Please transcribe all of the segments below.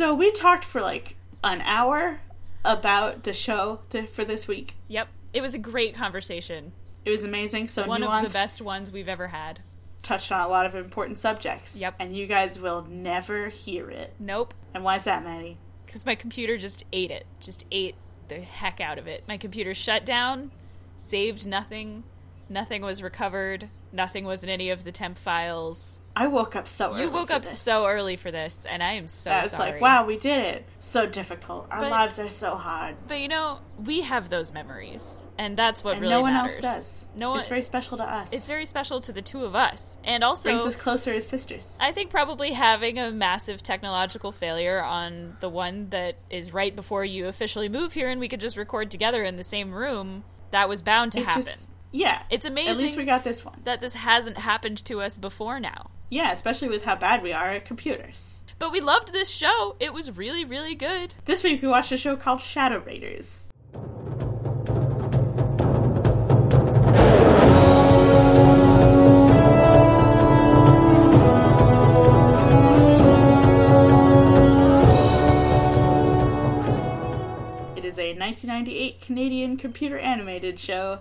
So we talked for like an hour about the show th- for this week. Yep. It was a great conversation. It was amazing. So One nuanced, of the best ones we've ever had. touched on a lot of important subjects. Yep. And you guys will never hear it. Nope. And why is that, Maddie? Because my computer just ate it. Just ate the heck out of it. My computer shut down, saved nothing. Nothing was recovered. Nothing was in any of the temp files. I woke up so early. You woke for up this. so early for this, and I am so I was sorry. like, wow, we did it. So difficult. Our But- lives are so hard. But you know, we have those memories, and that's what And really no one matters. else does. No one. It's very special to us. it's very special to the two of us, and also brings us closer as sisters. I think probably having a massive technological failure on the one that is right before you officially move here and we could just record together in the same room, that was bound to It happen. just- yeah. It's amazing. At least we got this one. that this hasn't happened to us before now. Yeah, especially with how bad we are at computers. But we loved this show. It was really, really good. This week we watched a show called Shadow Raiders. It is a 1998 Canadian computer animated show,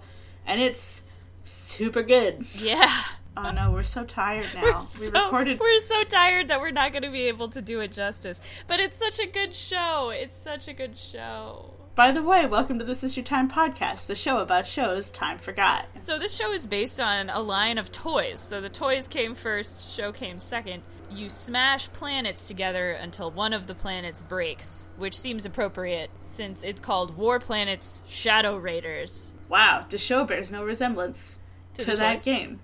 and it's super good. Yeah. Oh no, we're so tired now. We're we so, recorded we're so tired that we're not going to be able to do it justice. But it's such a good show. It's such a good show. By the way, welcome to This Is Your Time podcast, the show about shows time forgot. So this show is based on a line of toys. So the toys came first, show came second. You smash planets together until one of the planets breaks, which seems appropriate since it's called War Planets Shadow Raiders. Wow, the show bears no resemblance To to, that toys. game.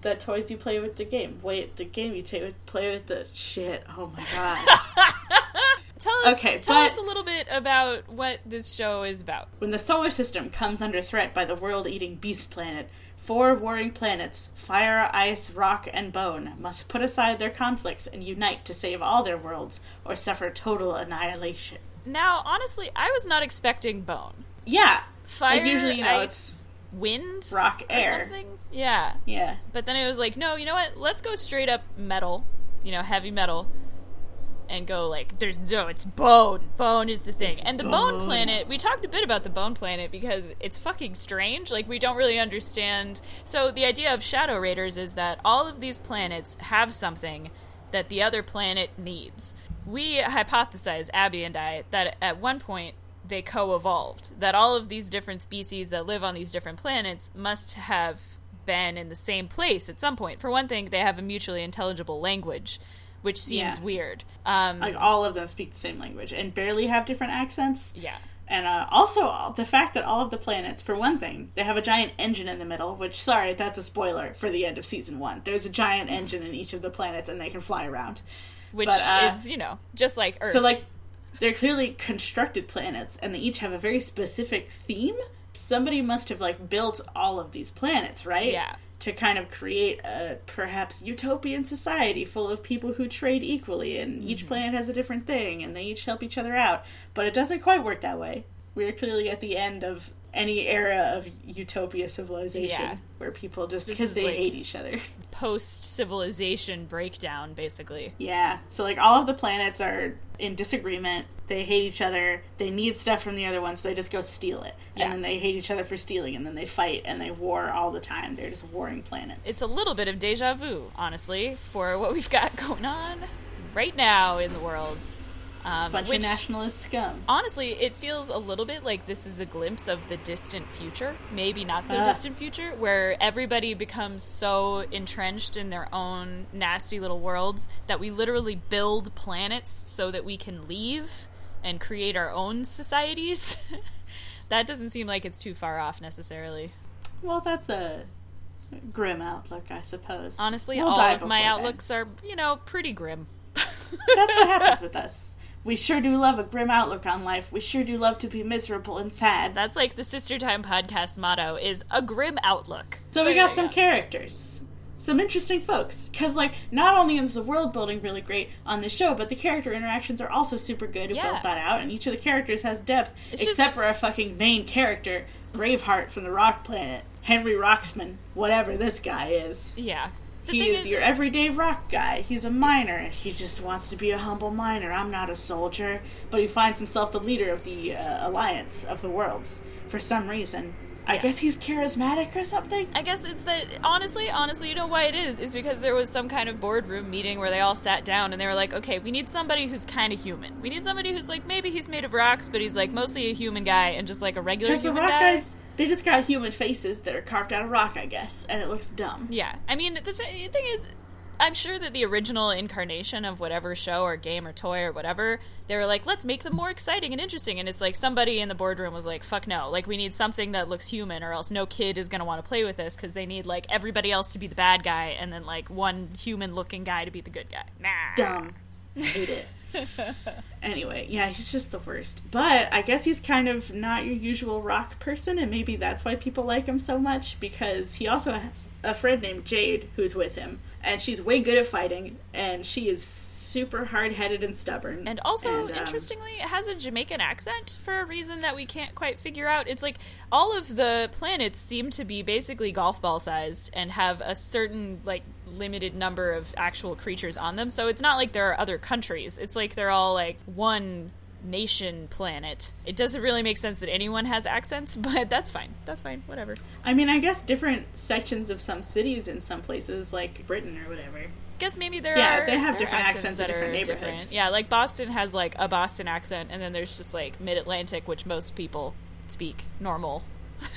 The toys you play with the game. Wait, the game you ta- play with the shit. Oh my god. Tell us, Okay, tell us a little bit about what this show is about. when the solar system comes under threat by the world eating beast planet, four warring planets fire, ice, rock, and bone must put aside their conflicts and unite to save all their worlds or suffer total annihilation. Now, honestly, I was not expecting Bone. Yeah. Fire, like usually, you know, ice, wind, rock, or air. something. Yeah, Yeah. But then it was like, no, you know what? Let's go straight up metal, you know, heavy metal, and go like, there's no, it's bone. Bone is the thing. It's and the bone bone. planet, we talked a bit about the bone planet because it's fucking strange. Like, we don't really understand. So, the idea of Shadow Raiders is that all of these planets have something that the other planet needs. We hypothesize, Abby and I, that at one point they co evolved. That all of these different species that live on these different planets must have been in the same place at some point. For one thing, they have a mutually intelligible language, which seems Yeah. weird. Um, Like all of them speak the same language and barely have different accents. yeah. And uh, also the fact that all of the planets, for one thing, they have a giant engine in the middle. Which, sorry, that's a spoiler for the end of season one. There's a giant engine in each of the planets, and they can fly around. Which But, uh, is, you know, just like Earth. So, like, they're clearly constructed planets, and they each have a very specific theme. Somebody must have like built all of these planets, right? Yeah. To kind of create a perhaps utopian society full of people who trade equally, and Mm-hmm. each planet has a different thing, and they each help each other out. But it doesn't quite work that way. We're clearly at the end of any era of utopia civilization Yeah. where people just because they like- hate each other. Post civilization breakdown, basically. Yeah. So like all of the planets are in disagreement. They hate each other. They need stuff from the other ones. So they just go steal it, Yeah. and then they hate each other for stealing, and then they fight and they war all the time. They're just warring planets. It's a little bit of deja vu, honestly, for what we've got going on right now in the world. Um, bunch which, of nationalist scum. honestly, it feels a little bit like this is a glimpse of the distant future, maybe not so Ah. distant future, where everybody becomes so entrenched in their own nasty little worlds that we literally build planets so that we can leave and create our own societies. that doesn't seem like it's too far off necessarily. Well, that's a grim outlook, I suppose. Honestly, We'll all of my then. outlooks are, you know, pretty grim. That's what happens with us. We sure do love a grim outlook on life. We sure do love to be miserable and sad. That's like the Sister Time podcast motto is a grim outlook. So we got some go. characters. Some interesting folks. Because, like, not only is the world building really great on this show, but the character interactions are also super good. Who Yeah. built that out, and each of the characters has depth, It's except just- for our fucking main character, Graveheart from the Rock Planet. Henry Roxman, whatever this guy is. Yeah. He is is, your everyday rock guy. He's a miner, he just wants to be a humble miner. I'm not a soldier, but he finds himself the leader of the uh, alliance of the worlds for some reason. I Yeah. guess he's charismatic or something. I guess it's that honestly, honestly, you know why it is? Is because there was some kind of boardroom meeting where they all sat down and they were like, okay, we need somebody who's kind of human. We need somebody who's like maybe he's made of rocks, but he's like mostly a human guy and just like a regular Because the rock guy. guys, they just got human faces that are carved out of rock, I guess, and it looks dumb. Yeah, I mean the, th- thing is, I'm sure that the original incarnation of whatever show or game or toy or whatever, they were like, let's make them more exciting and interesting. And it's like somebody in the boardroom was like, fuck no, like we need something that looks human, or else no kid is gonna want to play with this because they need like everybody else to be the bad guy and then like one human looking guy to be the good guy. Nah, Dumb. Hate it. anyway, yeah, he's just the worst. But I guess he's kind of not your usual rock person, and maybe that's why people like him so much because he also has a friend named Jade who's with him, and she's way good at fighting, and she is super hard headed and stubborn. And also, And, um, interestingly, it has a Jamaican accent for a reason that we can't quite figure out. It's like all of the planets seem to be basically golf ball sized and have a certain, like, limited number of actual creatures on them. So it's not like there are other countries. It's like they're all, like, one nation planet. It doesn't really make sense that anyone has accents, but that's fine. That's fine. Whatever. I mean, I guess different sections of some cities in some places, like Britain or whatever. guess maybe there Yeah, are Yeah, they have different accents in that different are neighborhoods. different. Yeah, like Boston has like a Boston accent, and then there's just like Mid Atlantic, which most people speak normal.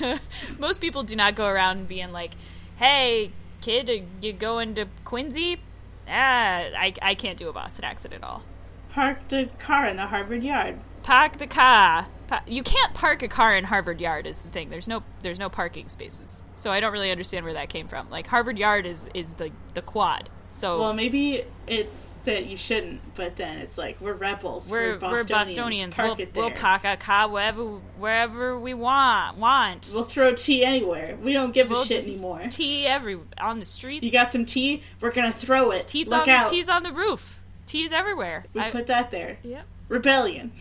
most people do not go around being like, "Hey, kid, are you going to Quincy?" Ah, I I can't do a Boston accent at all. Park the car in the Harvard yard. Park the car. Pa- you can't park a car in Harvard Yard is the thing. There's no there's no parking spaces. So I don't really understand where that came from. Like Harvard Yard is is the the quad. So Well, maybe it's that you shouldn't, but then it's like we're rebels. we're we're we're Bostonians. Park We'll, we'll park a car wherever wherever we want. Want. We'll throw tea anywhere. We don't give a We'll shit just anymore. tea every on the streets. You got some tea? We're gonna throw it. teas Look on out. teas on the roof. Teas everywhere. we I- put that there. yep. Rebellion.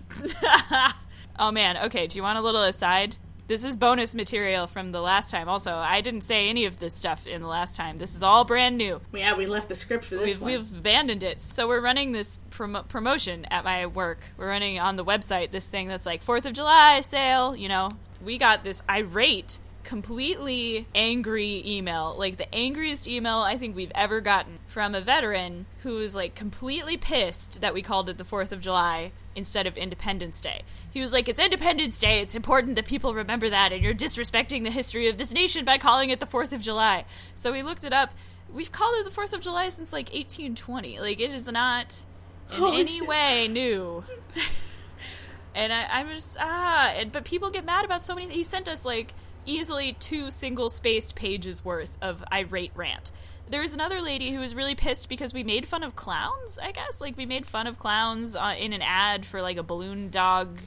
oh man. Okay. Do you want a little aside? This is bonus material from the last time. Also, I didn't say any of this stuff in the last time. This is all brand new. Yeah, we left the script for this We've, one. we've abandoned it. So we're running this promo- promotion at my work. We're running on the website this thing that's like Fourth of July sale. You know, we got this irate, completely angry email, like the angriest email I think we've ever gotten from a veteran who was like completely pissed that we called it the Fourth of July instead of Independence Day. He was like, "It's Independence Day. It's important that people remember that, and you're disrespecting the history of this nation by calling it the Fourth of July." So we looked it up. We've called it the Fourth of July since like 1820. Like it is not in Holy any shit. way new. and I, I'm just ah, and, but people get mad about so many. He sent us like easily two single spaced pages worth of irate rant. There was another lady who was really pissed because we made fun of clowns. I guess like we made fun of clowns uh, in an ad for like a balloon dog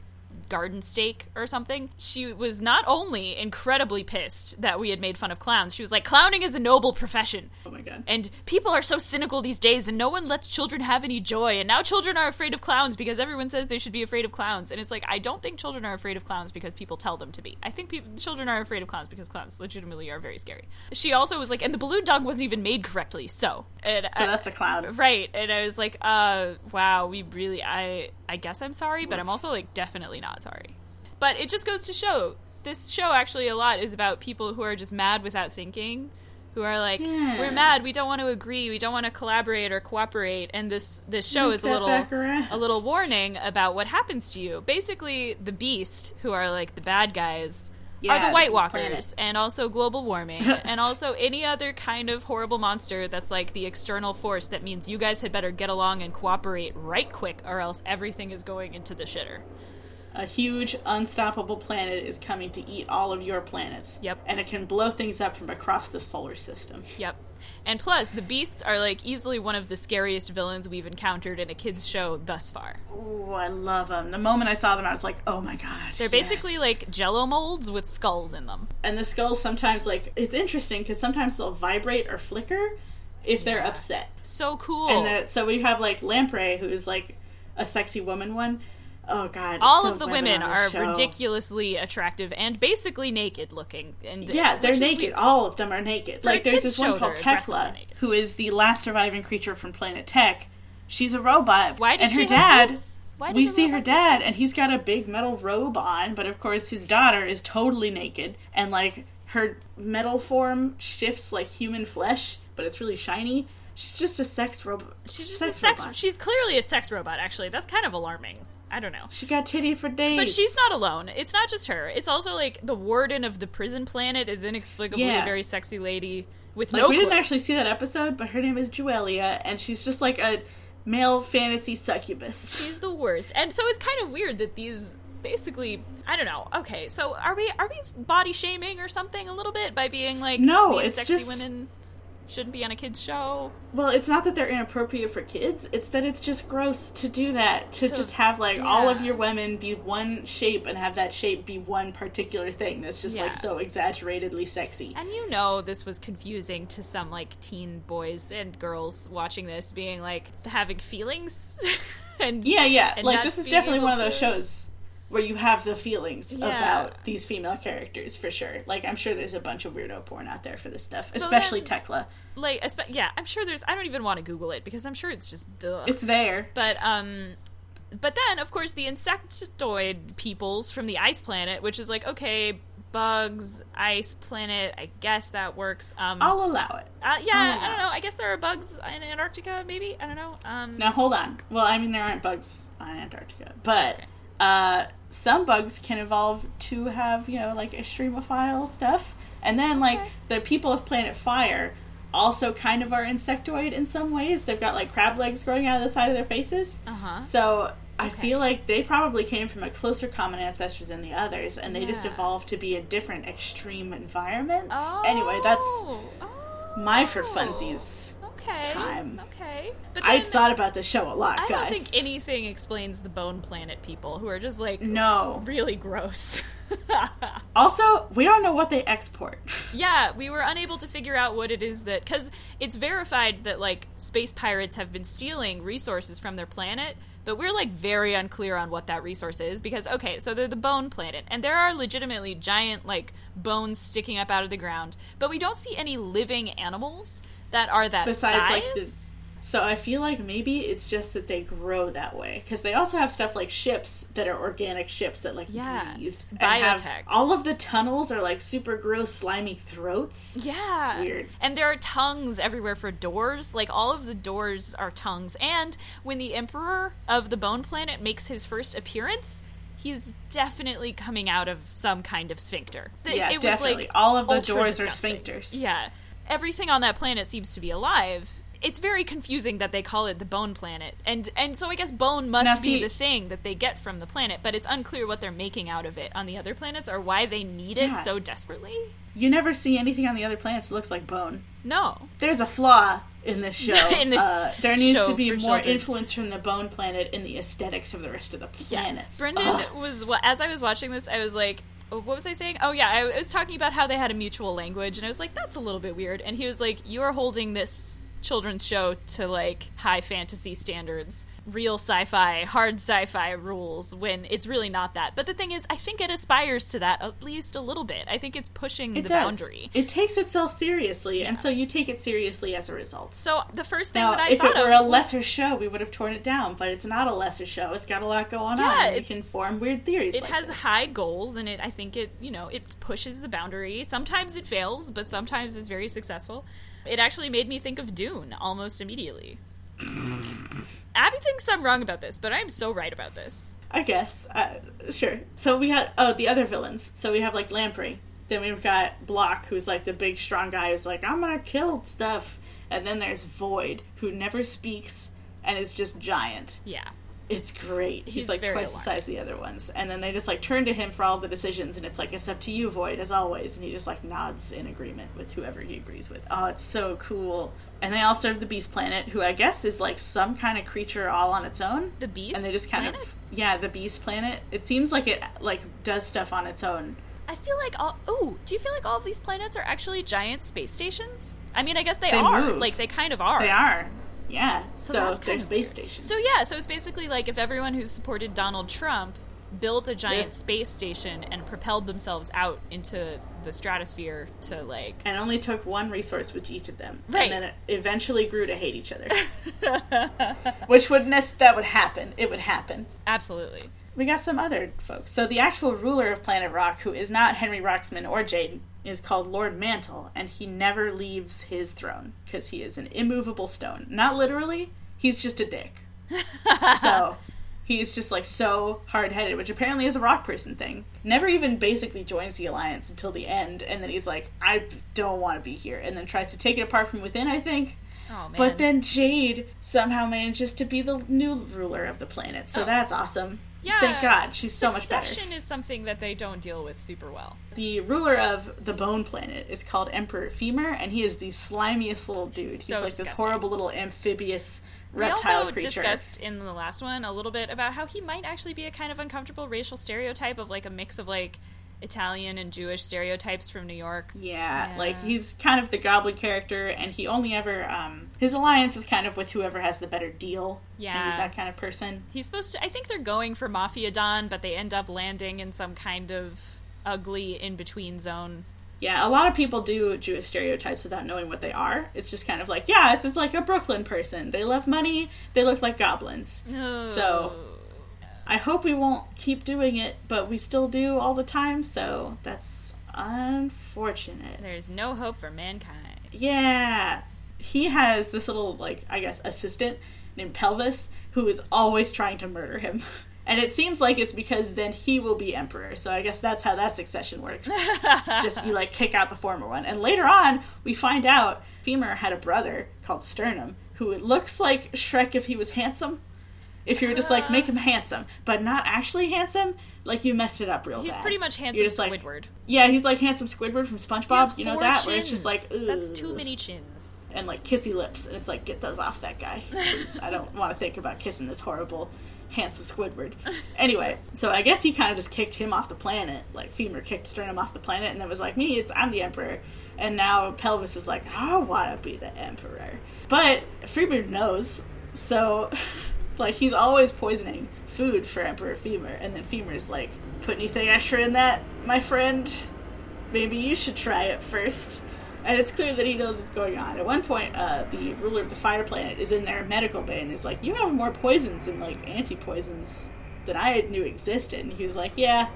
garden stake or something. She was not only incredibly pissed that we had made fun of clowns, she was like, clowning is a noble profession. oh my god. And people are so cynical these days, and no one lets children have any joy. And now children are afraid of clowns because everyone says they should be afraid of clowns. And it's like, I don't think children are afraid of clowns because people tell them to be. I think people, children are afraid of clowns because clowns legitimately are very scary. She also was like, and the balloon dog wasn't even made correctly, so. And so I- that's a clown. Right, and I was like, uh, wow, we really, I, I guess I'm sorry, but I'm also like definitely not sorry. But it just goes to show this show actually a lot is about people who are just mad without thinking, who are like, Yeah. we're mad, we don't want to agree, we don't want to collaborate or cooperate, and this this show is a little a little warning about what happens to you. Basically, the Beast, who are like the bad guys. Yeah, are the White Walkers and also global warming and also any other kind of horrible monster that's like the external force that means you guys had better get along and cooperate right quick or else everything is going into the shitter. A huge, unstoppable planet is coming to eat all of your planets. Yep. And it can blow things up from across the solar system. Yep. And plus, the beasts are like easily one of the scariest villains we've encountered in a kids show thus far. Ooh, I love them. The moment I saw them, I was like, oh my god. They're basically yes. like jello molds with skulls in them. And the skulls sometimes, like, it's interesting because sometimes they'll vibrate or flicker if they're upset. So cool. And the, so we have, like, Lamprey, who is, like, a sexy woman one. Oh god. All of the women on are show. ridiculously attractive and basically naked looking. And Yeah, they're naked. All of them are naked. For like there's this one called Tekla, who is the last surviving creature from planet Tech. She's a robot. Why does and her she have dad? Why we see her dad and he's got a big metal robe on, but of course his daughter is totally naked and like her metal form shifts like human flesh, but it's really shiny. She's just a sex robot. She's just a sex. robot. She's clearly a sex robot. Actually, that's kind of alarming. I don't know. She got titty for days. But she's not alone. It's not just her. It's also like the warden of the prison planet is inexplicably Yeah. a very sexy lady with Like no. we didn't actually see that episode, but her name is Juelia, and she's just like a male fantasy succubus. She's the worst. And so it's kind of weird that these basically I don't know. Okay, so are we are we body shaming or something a little bit by being like No, it's sexy just- women shouldn't be on a kids show? Well, it's not that they're inappropriate for kids; it's that it's just gross to do that. To, To- just have like all of your women be one shape and have that shape be one particular thing that's just like so exaggeratedly sexy. And you know this was confusing to some like teen boys and girls watching this being like having feelings and Yeah, yeah. and like this is definitely one of those to- shows where you have the feelings Yeah. about these female characters for sure. Like I'm sure there's a bunch of weirdo porn out there for this stuff, especially then- Tekla. like espe- yeah, I'm sure there's I don't even want to google it because I'm sure it's just duh. It's there. But um but then of course the insectoid peoples from the ice planet, which is like okay, bugs, ice planet, I guess that works. Um I'll allow it. uh, yeah, I'll I don't allow know. I guess there are bugs in Antarctica maybe. I don't know. Um Now hold on. Well, I mean there aren't bugs on Antarctica, but Okay. Uh, some bugs can evolve to have you know like extremophile stuff, and then like the people of Planet Fire also kind of are insectoid in some ways. They've got like crab legs growing out of the side of their faces. uh-huh. So I Okay. feel like they probably came from a closer common ancestor than the others, and they just evolved to be in different extreme environments. Anyway, that's Oh. my for Oh. funsies. Okay. time. Okay. But I thought about this show a lot, guys. I guys. don't think anything explains the Bone Planet people who are just like no. really gross. Also, we don't know what they export. yeah, we were unable to figure out what it is that because it's verified that like space pirates have been stealing resources from their planet, but we're like very unclear on what that resource is because okay, so they're the Bone Planet, and there are legitimately giant like bones sticking up out of the ground, but we don't see any living animals that are that Besides, size. like this. So I feel like maybe it's just that they grow that way because they also have stuff like ships that are organic ships that like Yeah. breathe. and have- Biotech. all of the tunnels are like super gross, slimy throats. Yeah. It's weird. And there are tongues everywhere for doors. Like all of the doors are tongues. And when the Emperor of the Bone Planet makes his first appearance, he's definitely coming out of some kind of sphincter. Th- Yeah, it was definitely. like All of the doors are sphincters. Yeah. Everything on that planet seems to be alive. It's very confusing that they call it the Bone Planet. And and so I guess bone must Now, be the thing that they get from the planet, but it's unclear what they're making out of it on the other planets or why they need it Yeah. so desperately. You never see anything on the other planets that looks like bone. No. There's a flaw in this show. In this Uh, there needs to be more children. influence from the bone planet in the aesthetics of the rest of the planets. Yeah. Brendan Ugh. was well, as I was watching this, I was like, Oh, what was I saying? Oh yeah, I was talking about how they had a mutual language, and I was like, that's a little bit weird. And he was like, you are holding this children's show to like high fantasy standards, real sci-fi, hard sci-fi rules when it's really not that. But the thing is, I think it aspires to that at least a little bit. I think it's pushing It the does. boundary. It takes itself seriously, and so you take it seriously as a result. So the first thing Now, that I if thought it were of a was- lesser show, we would have torn it down. But it's not a lesser show. It's got a lot going Yeah, on. it's- can form weird theories. it like has this. high goals and it i think it you know it pushes the boundary sometimes it fails but sometimes it's very successful it actually made me think of dune almost immediately abby thinks i'm wrong about this but i'm so right about this I guess. Uh, sure. So we had oh the other villains. So we have like Lamprey. Then we've got Blokk, who's like the big strong guy who's like I'm gonna kill stuff. And then there's Void, who never speaks and is just giant. yeah It's great. He's, He's like twice the size of the other ones. And then they just like turn to him for all the decisions, and it's like it's up to you, Void, as always. And he just like nods in agreement with whoever he agrees with. Oh, it's so cool. And they all serve the Beast Planet, who I guess is like some kind of creature all on its own. the beast and they just kind planet? of yeah, the Beast Planet. It seems like it like does stuff on its own. i feel like all oh do you feel like all of these planets are actually giant space stations i mean i guess they, They are move. like they kind of are They are. Yeah. So So, that's they're kind of space weird. stations. So yeah, so it's basically like if everyone who supported Donald Trump built a giant Yeah. space station and propelled themselves out into the stratosphere to like and only took one resource with each of them, Right. and then it eventually grew to hate each other. Which would nec- that would happen. It would happen. absolutely. We got some other folks. So the actual ruler of Planet Rock, who is not Henry Roxman or Jade, is called Lord Mantle, and he never leaves his throne because he is an immovable stone. Not literally, he's just a dick. so he's just like so hard headed, which apparently is a rock person thing. Never even basically joins the alliance until the end, and then he's like, I don't want to be here, and then tries to take it apart from within, I think. Oh man. But then Jade somehow manages to be the new ruler of the planet, so Oh. that's awesome. Yeah, Thank God, she's so much better. Succession is something that they don't deal with super well. The ruler of the Bone Planet is called Emperor Femur, and he is the slimiest little dude. He's, so like this horrible little amphibious reptile We also creature. discussed in the last one a little bit about how he might actually be a kind of uncomfortable racial stereotype of like a mix of like Italian and Jewish stereotypes from New York. Yeah, Yeah. like he's kind of the goblin character, and he only ever um his alliance is kind of with whoever has the better deal. Yeah. he's that kind of person. He's supposed to. I think they're going for Mafia Don, but they end up landing in some kind of ugly in between zone. Yeah, a lot of people do Jewish stereotypes without knowing what they are. It's just kind of like, yeah, this is like a Brooklyn person. They love money. They look like goblins. So- I hope we won't keep doing it, but we still do all the time, so that's unfortunate. there's no hope for mankind. Yeah. He has this little, like, I guess, assistant named Pelvis who is always trying to murder him. And it seems like it's because then he will be emperor. So I guess that's how that succession works. Just you like kick out the former one. And later on, we find out Femur had a brother called Sternum who looks like Shrek if he was handsome. If you were just like make uh. him handsome, but not actually handsome, like you messed it up real He's bad. pretty much handsome You're just like, Squidward. yeah, he's like handsome Squidward from SpongeBob. You know that where it's just chins. like that's too many chins. and like kissy lips, and it's like get those off that guy. I don't want to think about kissing this horrible, handsome Squidward. Anyway, so I guess he kind of just kicked him off the planet. Like Femur kicked Sternum off the planet, and then was like, "Me, it's I'm the emperor." And now Pelvis is like, "I want to be the emperor," but Freebird knows, so like he's always poisoning food for Emperor Femur, and then Femur's like, "Put anything extra in that, my friend?" maybe you should try it first. And it's clear that he knows what's going on. At one point, uh, the ruler of the fire planet is in their medical bay and is like, You have more poisons and like anti poisons than I knew existed. And he was like, Yeah,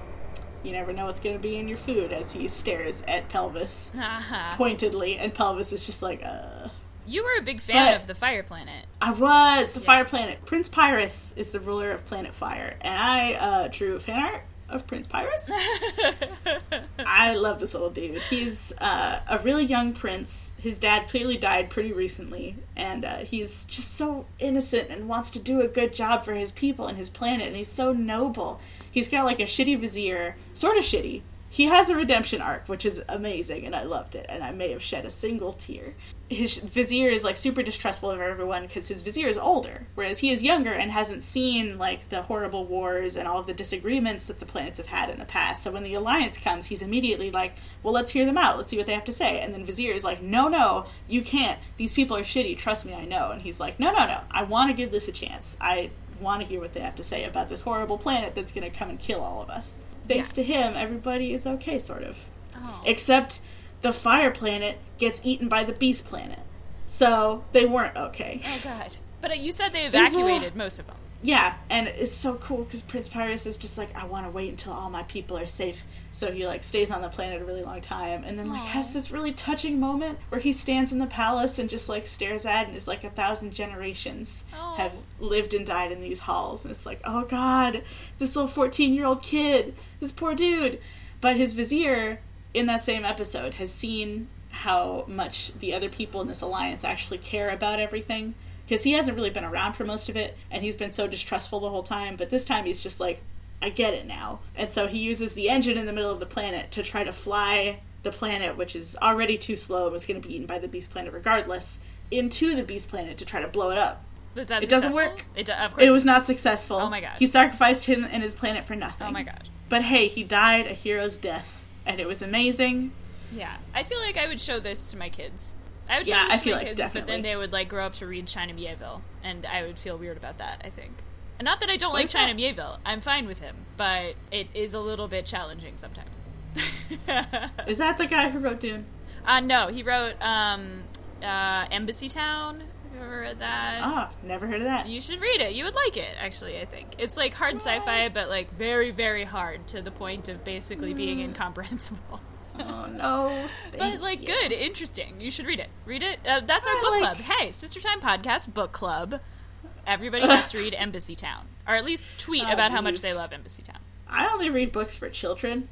you never know what's going to be in your food as he stares at Pelvis pointedly. And Pelvis is just like, Uh. You were a big fan But- of the Fire Planet. I was the fire planet. Prince Pyrus is the ruler of Planet Fire. And I uh, drew fan art of Prince Pyrus. I love this little dude. He's uh, a really young prince. His dad clearly died pretty recently, and uh, he's just so innocent and wants to do a good job for his people and his planet, and he's so noble. He's got like a shitty vizier, sort of shitty. He has a redemption arc, which is amazing, and I loved it, and I may have shed a single tear. His vizier is like super distrustful of everyone because his vizier is older, whereas he is younger and hasn't seen like the horrible wars and all of the disagreements that the planets have had in the past. So when the alliance comes, he's immediately like, "Well, let's hear them out. Let's see what they have to say." And then Vizier is like, "No, no, you can't. These people are shitty. Trust me, I know." And he's like, "No, no, no. I want to give this a chance. I want to hear what they have to say about this horrible planet that's going to come and kill all of us." Thanks Yeah. to him, everybody is okay, sort of. Oh. Except the fire planet gets eaten by the beast planet. So they weren't okay. oh god. But uh, you said they evacuated most of them. Yeah, and it's so cool because Prince Pyrus is just like, I want to wait until all my people are safe. So he like stays on the planet a really long time, and then like Aw. has this really touching moment where he stands in the palace and just like stares at, and is like a thousand generations Aw. have lived and died in these halls, and it's like, oh god, this little fourteen year old kid, this poor dude. But his vizier in that same episode has seen how much the other people in this alliance actually care about everything because he hasn't really been around for most of it and he's been so distrustful the whole time but this time he's just like i get it now and so he uses the engine in the middle of the planet to try to fly the planet which is already too slow and was going to be eaten by the beast planet regardless into the beast planet to try to blow it up Was that It doesn't work. It do- of course. it was not successful Oh my God. he sacrificed him and his planet for nothing Oh my god. but hey he died a hero's death and it was amazing Yeah. I feel like I would show this to my kids. I would show Yeah, this I to feel my like kids, definitely. but then they would like grow up to read China Miéville, and I would feel weird about that. I think. And not that I don't What like China that? Miéville. I'm fine with him, but it is a little bit challenging sometimes. Is that the guy who wrote Dune? uh, no, he wrote um, uh, Embassytown. Have you ever read that? Ah, never heard of that. You should read it. You would like it, actually, I think. It's like hard sci-fi, but like very, very hard to the point of basically being Mm. incomprehensible. Oh no. but like you. good, interesting. You should read it. Read it. Uh, that's our I book like- club. Hey, Sister Time Podcast book club. Everybody has to read Embassytown, or at least tweet Oh, about how much they love Embassytown. I only read books for children.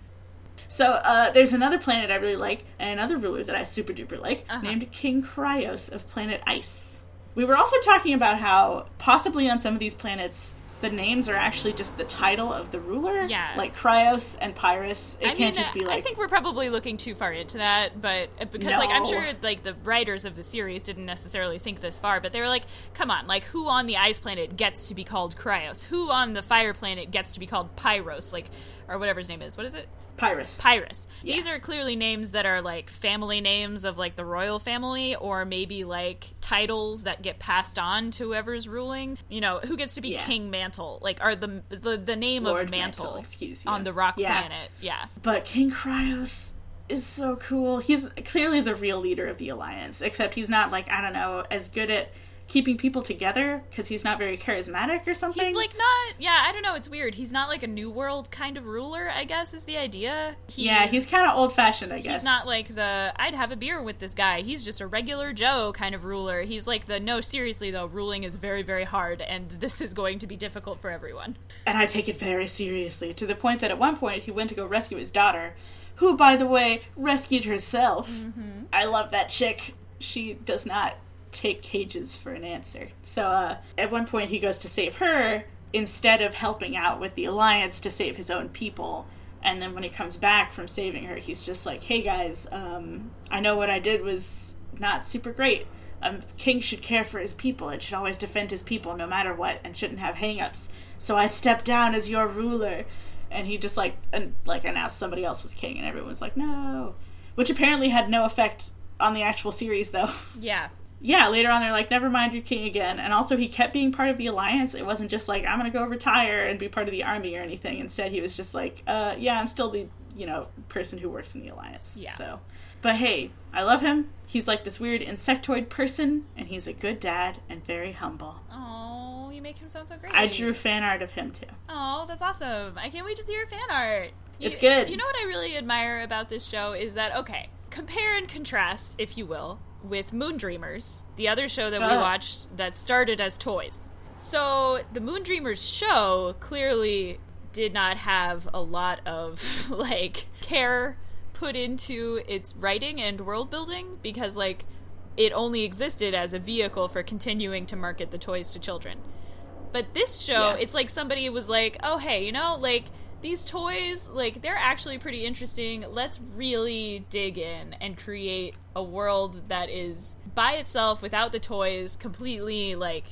So uh, there's another planet I really like, and another ruler that I super duper like, Uh-huh. named King Cryos of planet Ice. We were also talking about how possibly on some of these planets the names are actually just the title of the ruler. Yeah. Like Cryos and Pyrus. It I can't mean, just be like I think we're probably looking too far into that, but uh, because like I'm sure like the writers of the series didn't necessarily think this far, but they were like, come on, like who on the ice planet gets to be called Cryos? Who on the fire planet gets to be called Pyros? Like or whatever his name is. What is it? Pyrus. Pyrus. Yeah. These are clearly names that are like family names of like the royal family, or maybe like titles that get passed on to whoever's ruling. You know, who gets to be Yeah. King Mantle? Like, are the the, the name Lord of Mantle, Mantle, excuse on the rock planet? Yeah. But King Cryos is so cool. He's clearly the real leader of the Alliance, except he's not like, I don't know, as good at keeping people together because he's not very charismatic or something. He's like not, yeah, I don't know. It's weird. He's not like a new world kind of ruler. I guess is the idea. He's, yeah, he's kind of old fashioned, I guess. He's not like the I'd have a beer with this guy. He's just a regular Joe kind of ruler. He's like the no, seriously though, ruling is very, very hard, and this is going to be difficult for everyone. and I take it very seriously to the point that at one point he went to go rescue his daughter, who, by the way, rescued herself. Mm-hmm. I love that chick. She does not take cages for an answer. So uh, at one point he goes to save her instead of helping out with the alliance to save his own people. And then when he comes back from saving her, he's just like, "Hey guys, um, I know what I did was not super great. A king should care for his people and should always defend his people no matter what, and shouldn't have hang-ups. So I stepped down as your ruler." And he just like and, like announced somebody else was king, and everyone was like, "No," which apparently had no effect on the actual series, though. Yeah, yeah, later on they're like, never mind, you're king again. And also, he kept being part of the alliance. It wasn't just like, I'm gonna go retire and be part of the army or anything. Instead, he was just like, uh, yeah, I'm still the, you know, person who works in the alliance. Yeah. So, but hey, I love him. He's like this weird insectoid person, and he's a good dad and very humble. Oh, you make him sound so great. I drew fan art of him too. Oh, that's awesome. I can't wait to see your fan art. It's You- good. You know what I really admire about this show is that, okay, compare and contrast, if you will, with Moondreamers, the other show that we Ah. watched that started as toys. So, the Moondreamers show clearly did not have a lot of, like, care put into its writing and world building because, like, it only existed as a vehicle for continuing to market the toys to children. But this show, Yeah. it's like somebody was like, "Oh, hey, you know, like these toys, like they're actually pretty interesting. Let's really dig in and create a world that is by itself without the toys, completely like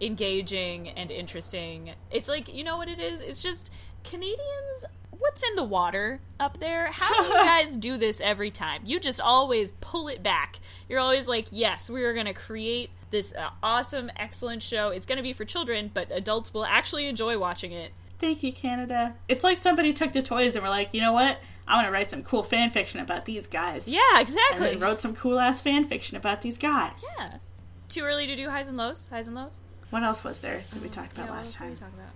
engaging and interesting. It's like, you know what it is? It's just Canadians What's in the water up there? How do you guys do this every time? You just always pull it back. You're always like, yes, we are going to create this uh, awesome, excellent show. It's going to be for children, but adults will actually enjoy watching it. Thank you, Canada. It's like somebody took the toys and were like, you know what? I'm gonna write some cool fan fiction about these guys. Yeah, And exactly. then wrote some cool ass fan fiction about these guys. yeah. Too early to do highs and lows? Highs and lows? What else was there that we talked about Yeah, what last time? we talking about?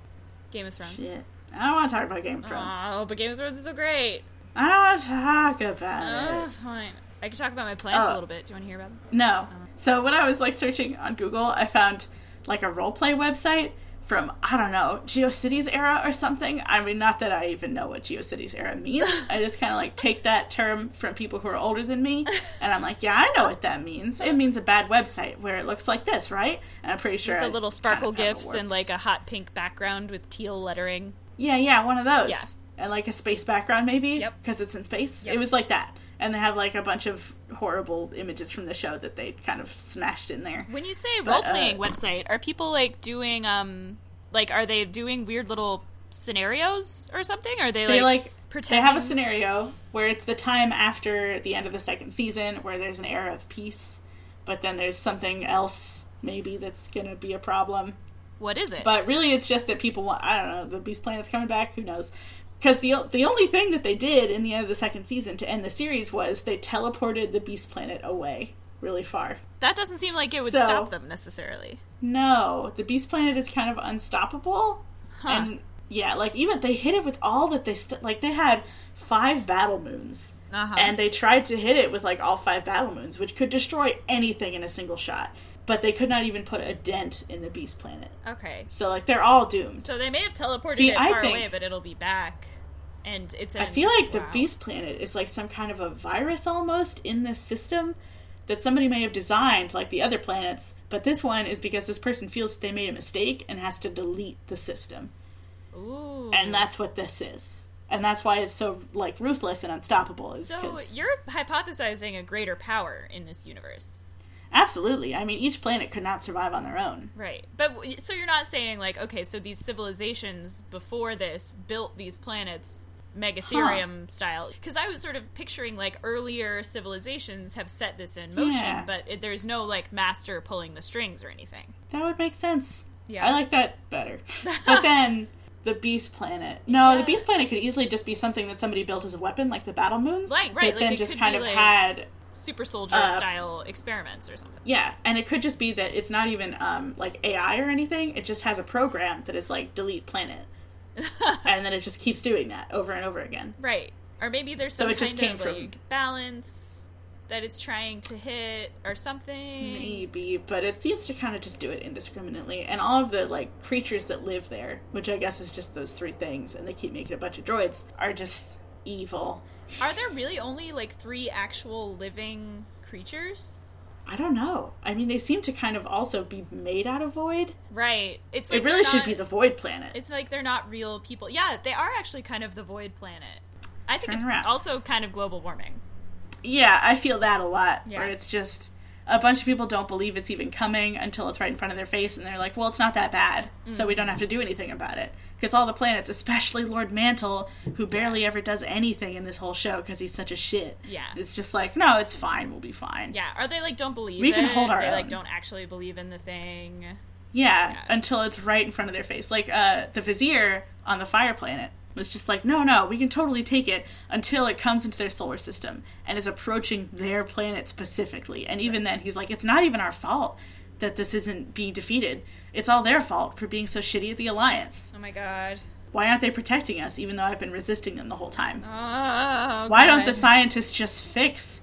Game of Thrones. Shit. I don't want to talk about Game of Thrones. Oh, but Game of Thrones is so great. I don't want to talk about Oh, it. fine. I can talk about my plans Oh. a little bit. Do you want to hear about them? No. Oh. So when I was like searching on Google, I found like a role play website from I don't know GeoCities era or something. I mean, not that I even know what GeoCities era means. I just kind of like take that term from people who are older than me, and I'm like, yeah, I know what that means. It means a bad website where it looks like this, right? And I'm pretty sure The little sparkle of have it gifs and like a hot pink background with teal lettering. Yeah, yeah, one of those. Yeah. And like a space background, maybe? Yep. Because it's in space? Yep. It was like that. And they have like a bunch of horrible images from the show that they kind of smashed in there. When you say role playing uh, website, are people like doing um like are they doing weird little scenarios or something? Are they like, They like pretending? they have a scenario where it's the time after the end of the second season where there's an era of peace but then there's something else maybe that's gonna be a problem. What is it? But really, it's just that people want. I don't know. The Beast Planet's coming back. Who knows? Because the the only thing that they did in the end of the second season to end the series was they teleported the Beast Planet away really far. that doesn't seem like it would So- stop them necessarily. No, the Beast Planet is kind of unstoppable, Huh. and yeah, like even they hit it with all that they st- like. They had five battle moons, Uh-huh. and they tried to hit it with like all five battle moons, which could destroy anything in a single shot. But they could not even put a dent in the Beast Planet. okay. So like they're all doomed. So they may have teleported See, it far think- away, but it'll be back. And it's. I feel like the. Beast Planet is like some kind of a virus almost in this system that somebody may have designed, like the other planets. But this one is because this person feels that they made a mistake and has to delete the system, Ooh. and that's what this is. And that's why it's so like ruthless and unstoppable. Is So 'cause- you're hypothesizing a greater power in this universe. absolutely. I mean, each planet could not survive on their own. Right. But so you're not saying like okay, so these civilizations before this built these planets Magrathea style because I was sort of picturing like earlier civilizations have set this in motion, Yeah. but it, there's no like master pulling the strings or anything. That would make sense. Yeah. I like that better. but then the Beast Planet. No, Yeah. the Beast Planet could easily just be something that somebody built as a weapon, like the Battle Moons. Right, right, like then just kind of like- had Super soldier Uh, style experiments or something. Yeah, and it could just be that it's not even um, like AI or anything. It just has a program that is like delete planet, and then it just keeps doing that over and over again. Right. Or maybe there's So some it just kind came of from- like balance that it's trying to hit or something. Maybe, but it seems to kind of just do it indiscriminately. And all of the like creatures that live there, which I guess is just those three things, and they keep making a bunch of droids, are just evil. Are there really only like three actual living creatures? I don't know. I mean, they seem to kind of also be made out of void. Right. It's like it really they're should be the void planet. It's like they're not real people. Yeah, they are actually kind of the void planet. I think Turn it's around. also kind of global warming. Yeah, I feel that a lot. Yeah. Where it's just a bunch of people don't believe it's even coming until it's right in front of their face, and they're like, "Well, it's not that bad, so mm. we don't have to do anything about it." Because all the planets, especially Lord Mantle, who barely ever does anything in this whole show because he's such a shit, Yeah. it's just like, "No, it's fine. We'll be fine." Yeah. Are they like don't believe We can hold our They like don't actually believe in the thing. Yeah, Yeah. until it's right in front of their face. Like uh, the Vizier on the Fire Planet was just like, no, no, we can totally take it until it comes into their solar system and is approaching their planet specifically. And even then, he's like, it's not even our fault that this isn't being defeated. It's all their fault for being so shitty at the Alliance. Oh my god. Why aren't they protecting us, even though I've been resisting them the whole time? Oh, Why don't the scientists just fix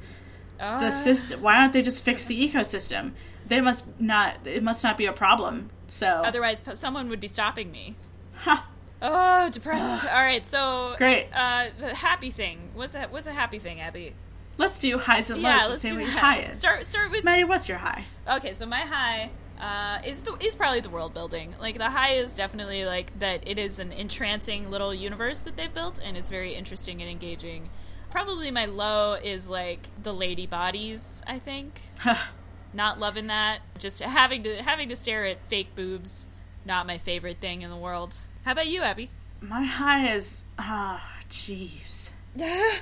the Uh, system? Why don't they just fix the ecosystem? They must not. It must not be a problem. So, Otherwise, someone would be stopping me. ha, Oh, depressed. All right, so Great. Uh, the happy thing. What's a what's a happy thing, Abby? Let's do highs and lows. Yeah, let's say do what your high is. Start start with Maddie, what's your high? Okay, so my high uh, is the is probably the world building. Like the high is definitely like that it is an entrancing little universe that they've built, and it's very interesting and engaging. Probably my low is like the lady bodies. I think not loving that. Just having to having to stare at fake boobs. Not my favorite thing in the world. How about you, Abby? My high is ah, jeez.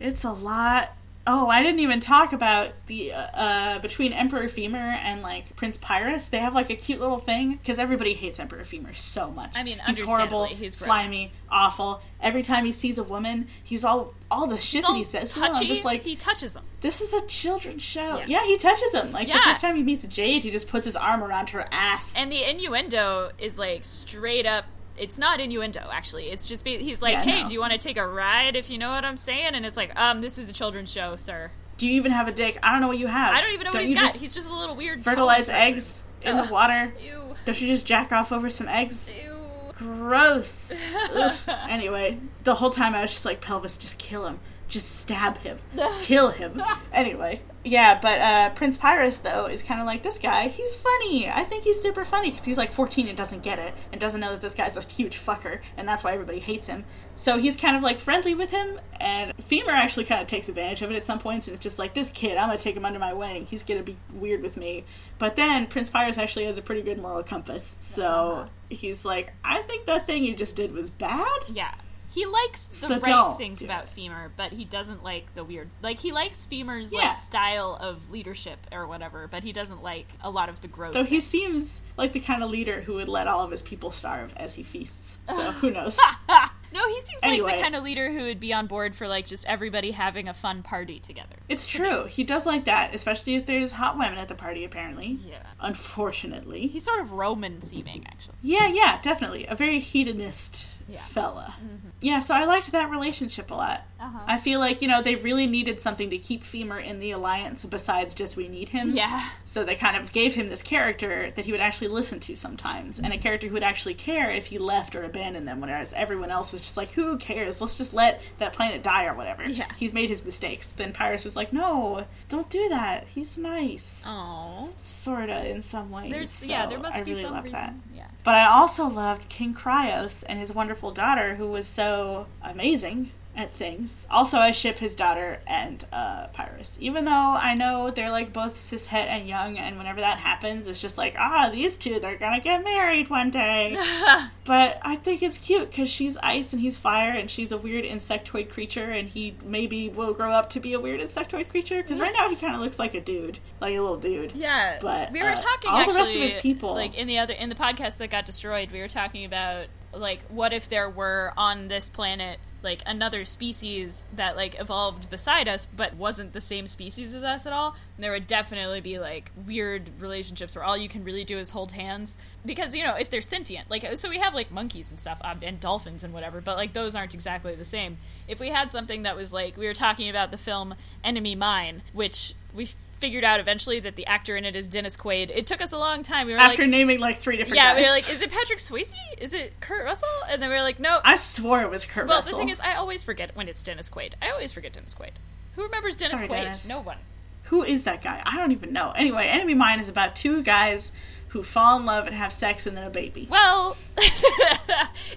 It's a lot. Oh, I didn't even talk about the uh, uh between Emperor Femur and like Prince Pyrus. They have like a cute little thing because everybody hates Emperor Femur so much. I mean, he's horrible, he's slimy, awful. Every time he sees a woman, he's all all the shit that he says. to her, I'm touchy. just like he touches them. this is a children's show. Yeah. Yeah, he touches him. Like Yeah. the first time he meets Jade, he just puts his arm around her ass. And the innuendo is like straight up. It's not innuendo, actually. It's just be, he's like, Yeah, "Hey, no. do you want to take a ride? If you know what I'm saying." And it's like, "Um, this is a children's show, sir. Do you even have a dick? I don't know what you have. I don't even know what you he's got. He's just a little weird fertilize eggs in Ugh. the water. Ew, Don't you just jack off over some eggs? ew. Gross. Anyway, the whole time I was just like, Pelvis, just kill him. Just stab him. Kill him. Anyway. Yeah, but uh, Prince Pyrus, though, is kind of like this guy. He's funny. I think he's super funny because he's like 14 and doesn't get it and doesn't know that this guy's a huge fucker, and that's why everybody hates him. So he's kind of like friendly with him, and Femur actually kind of takes advantage of it at some points and it's just like, this kid, I'm gonna take him under my wing. He's gonna be weird with me. But then Prince Pyrus actually has a pretty good moral compass. So Uh-huh. he's like, I think that thing you just did was bad. Yeah, He likes the So right things about it. Femur, but he doesn't like the weird. Like he likes Femur's Yeah. like style of leadership or whatever, but he doesn't like a lot of the gross. Though he seems like the kind of leader who would let all of his people starve as he feasts. So who knows? no, he seems like the kind of leader who would be on board for like just everybody having a fun party together. It's true. He does like that, especially if there's hot women at the party, apparently. Yeah. Unfortunately. He's sort of Roman seeming, actually. Yeah, yeah, definitely. A very hedonist Yeah. fella. Yeah, so I liked that relationship a lot. Uh-huh. I feel like, you know, they really needed something to keep Femur in the Alliance besides just we need him. Yeah. So they kind of gave him this character that he would actually listen to sometimes, and a character who would actually care if he left or abandoned them, whereas everyone else was just like, who cares? Let's just let that planet die or whatever. Yeah. He's made his mistakes. Then Pyrus was like, no, don't do that. He's nice. Oh. Sorta, in some ways. There's yeah, there must I be really some love reason. that. Yeah. But I also loved King Cryos and his wonderful daughter, who was so amazing at things. Also, I ship his daughter and uh, Pyrus. Even though I know they're like both cishet and young, and whenever that happens, it's just like, ah, these two, they're gonna get married one day. but I think it's cute because she's ice and he's fire, and she's a weird insectoid creature, and he maybe will grow up to be a weird insectoid creature because right now he kind of looks like a dude, like a little dude. Yeah, But, we were uh, talking all the rest of his people- like in the other in the podcast that got destroyed. We were talking about like what if there were on this planet like another species that like evolved beside us but wasn't the same species as us at all? And there would definitely be like weird relationships where all you can really do is hold hands. Because you know if they're sentient like so we have like monkeys and stuff and dolphins and whatever but like those aren't exactly the same. If we had something that was like we were talking about the film enemy mine which we figured out eventually that the actor in it is Dennis Quaid. It took us a long time. We were After like, naming like three different guys yeah, guys. we were like, is it Patrick Swayze? Is it Kurt Russell? And then we were like, no. I swore it was Kurt well, Russell. the thing is, I always forget when it's Dennis Quaid. I always forget Dennis Quaid. Who remembers Dennis Sorry, Quaid? Dennis. No one. Who is that guy? I don't even know. Anyway, Enemy Mine is about two guys who fall in love and have sex and then a baby. Well,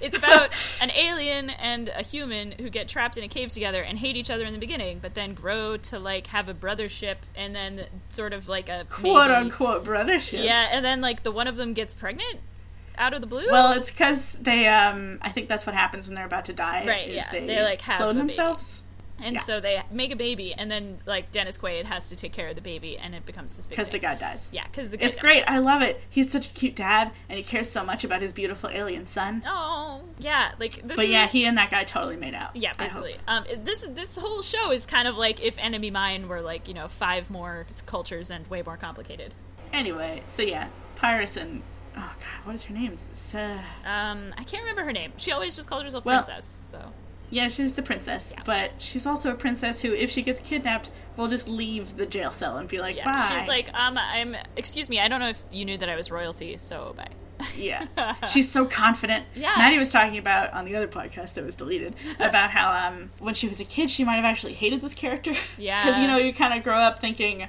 it's about an alien and a human who get trapped in a cave together and hate each other in the beginning, but then grow to like have a brothership and then sort of like a Quote maybe- unquote brothership. Yeah, and then like the one of them gets pregnant out of the blue. Well, it's because they, um, I think that's what happens when they're about to die. Right, is yeah. They, They, like, have clone themselves and yeah. so they make a baby, and then like Dennis Quaid has to take care of the baby, and it becomes this because the guy dies. Yeah, because the guy. It's died. great. I love it. He's such a cute dad, and he cares so much about his beautiful alien son. Oh, yeah, like this. But yeah, he and that guy totally made out. Yeah, basically. Um, this this whole show is kind of like if Enemy Mine were like you know five more cultures and way more complicated. Anyway, so yeah, Pyrus and oh god, what is her name? Uh, Um, I can't remember her name. She always just called herself Well- Princess. So yeah, she's the princess, Yeah. but she's also a princess who, if she gets kidnapped, will just leave the jail cell and be like, yeah, bye. she's like, um, I'm. Excuse me, I don't know if you knew that I was royalty, so bye. Yeah. She's so confident. Yeah. Maddie was talking about on the other podcast that was deleted about how um when she was a kid she might have actually hated this character. Yeah. Because you know you kind of grow up thinking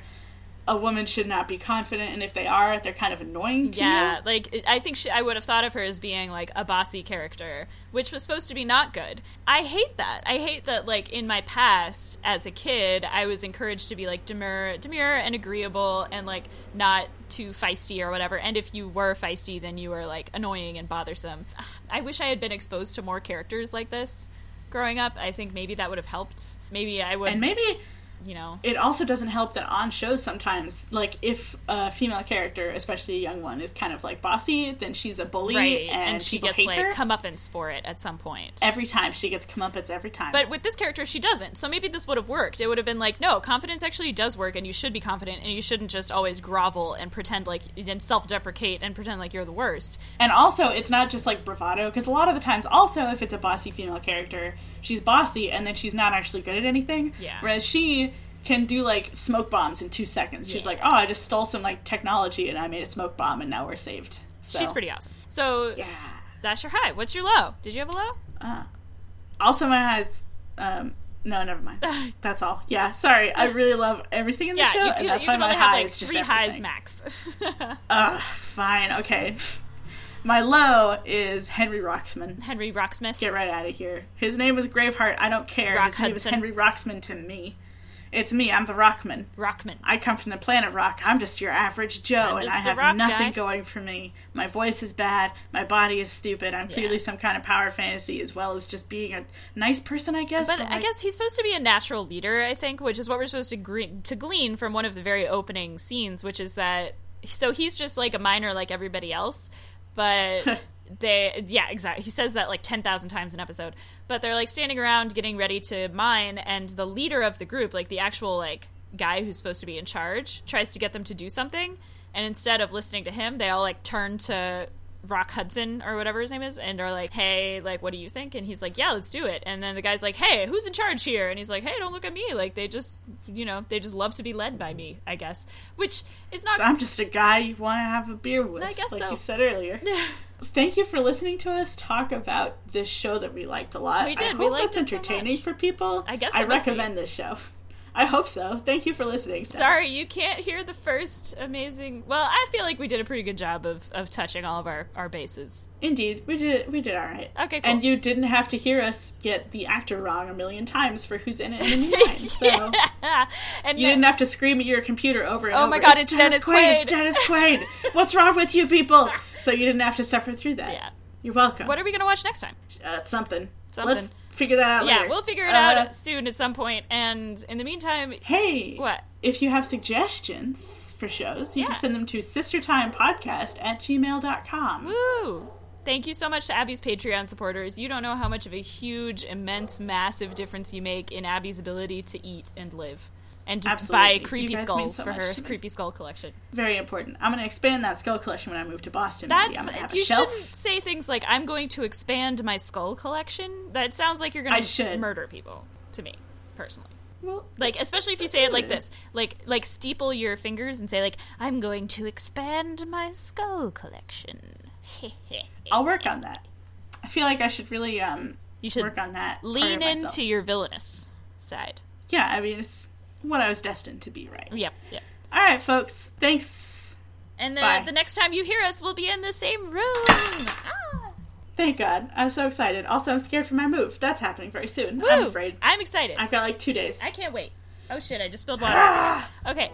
a woman should not be confident, and if they are, they're kind of annoying to Yeah, you. like I think she, I would have thought of her as being like a bossy character, which was supposed to be not good. I hate that. I hate that. Like in my past, as a kid, I was encouraged to be like demure, demure and agreeable, and like not too feisty or whatever. And if you were feisty, then you were like annoying and bothersome. I wish I had been exposed to more characters like this growing up. I think maybe that would have helped. Maybe I would, And maybe you know. it also doesn't help that on shows sometimes, like if a female character, especially a young one, is kind of like bossy, then she's a bully, Right, and, and she gets hate like her. comeuppance for it at some point. every time she gets comeuppance every time. But with this character, she doesn't. So maybe this would have worked. It would have been like, no, confidence actually does work, and you should be confident, and you shouldn't just always grovel and pretend like and self-deprecate and pretend like you're the worst. And also, it's not just like bravado, because a lot of the times, also, if it's a bossy female character, she's bossy and then she's not actually good at anything. Yeah. Whereas she can do like smoke bombs in two seconds. She's Yeah. like, oh, I just stole some like technology and I made a smoke bomb and now we're saved. So, She's pretty awesome. So Yeah. that's your high. What's your low? Did you have a low? Uh, also, my highs. Um, no, never mind. That's all. Yeah, sorry. I really love everything in the Yeah, show, you, and that's why can my only high have like is just three highs max. Ugh, fine. Okay. My low is Henry Roxman. Henry Rocksmith. Get right out of here. His name is Graveheart. I don't care. Rock His name is Henry Roxman to me. It's me. I'm the Rockman. Rockman. I come from the planet Rock. I'm just your average Joe, and I have nothing guy. going for me. My voice is bad. My body is stupid. I'm clearly some kind of power fantasy, as well as just being a nice person, I guess. But I like- guess he's supposed to be a natural leader, I think, which is what we're supposed to, gre- to glean from one of the very opening scenes, which is that. So he's just like a miner like everybody else, but they. Yeah, exactly. He says that like 10,000 times an episode. But they're like standing around getting ready to mine, and the leader of the group, like the actual like guy who's supposed to be in charge, tries to get them to do something. And instead of listening to him, they all like turn to Rock Hudson or whatever his name is, and are like, "Hey, like, what do you think?" And he's like, "Yeah, let's do it." And then the guy's like, "Hey, who's in charge here?" And he's like, "Hey, don't look at me. Like, they just, you know, they just love to be led by me, I guess." Which is not. I'm just a guy you want to have a beer with, I guess like so. you said earlier. Thank you for listening to us talk about this show that we liked a lot. We did. I We liked that's it so entertaining much. for people. I guess I recommend this show. I hope so. Thank you for listening. Steph. Sorry, you can't hear the first amazing. Well, I feel like we did a pretty good job of, of touching all of our, our bases. Indeed, we did. We did all right. Okay, cool. And you didn't have to hear us get the actor wrong a million times for who's in it in the meantime. So and you then- didn't have to scream at your computer over and Oh over. my God, it's Dennis Quaid. It's Quaid." Dennis Quaid. What's wrong with you people? So you didn't have to suffer through that. Yeah. You're welcome. What are we going to watch next time? uh, something. Something. Let's figure that out Yeah, later. we'll figure it Uh, out soon at some point. And in the meantime, Hey, What? If you have suggestions for shows, you Yeah. can send them to sistertimepodcast at gmail.com. Woo! Thank you so much to Abby's Patreon supporters. You don't know how much of a huge, immense, massive difference you make in Abby's ability to eat and live. And Absolutely. buy creepy skulls so for her creepy skull collection. Very important. I'm going to expand that skull collection when I move to Boston. That's I'm going to a you shouldn't say things like "I'm going to expand my skull collection." That sounds like you're going to murder people. To me, personally. Well, Like, especially if you say it like this, like, like steeple your fingers and say, like, "I'm going to expand my skull collection." I'll work on that. I feel like I should really um You should work on that. lean into your villainous side. Yeah, I mean it's what I was destined to be, right? Yep, yep. All right, folks. Thanks. And then Bye. the next time you hear us, we'll be in the same room. Ah. Thank God. I'm so excited. Also, I'm scared for my move. That's happening very soon. Woo! I'm afraid. I'm excited. I've got like two days. I can't wait. Oh shit! I just spilled water. okay.